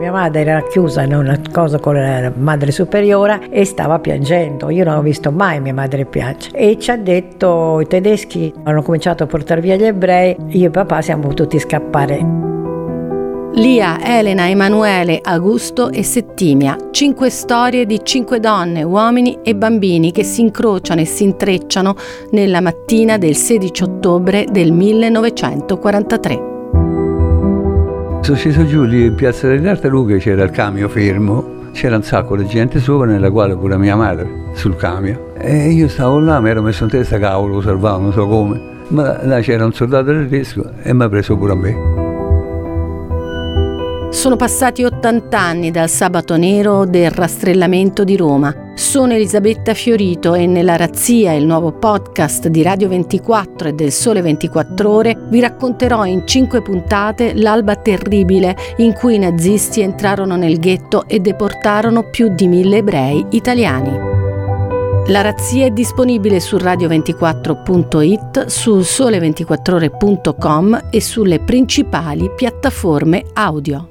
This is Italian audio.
Mia madre era chiusa in una cosa con la madre superiore e stava piangendo. Io non ho visto mai mia madre piangere. E ci ha detto, i tedeschi hanno cominciato a portare via gli ebrei, io e papà siamo potuti scappare. Lia, Elena, Emanuele, Augusto e Settimia. Cinque storie di cinque donne, uomini e bambini che si incrociano e si intrecciano nella mattina del 16 ottobre del 1943. Sono sceso giù lì in piazza delle Tartarughe, c'era il camion fermo, c'era un sacco di gente sopra, nella quale pure mia madre sul camion. E io stavo là, mi ero messo in testa, cavolo, lo salvavo, non so come. Ma là c'era un soldato tedesco e mi ha preso pure a me. Sono passati 80 anni dal sabato nero del rastrellamento di Roma. Sono Elisabetta Fiorito e nella Razzia, il nuovo podcast di Radio 24 e del Sole 24 Ore, vi racconterò in cinque puntate l'alba terribile in cui i nazisti entrarono nel ghetto e deportarono più di mille ebrei italiani. La razzia è disponibile su radio24.it, sul sole24ore.com e sulle principali piattaforme audio.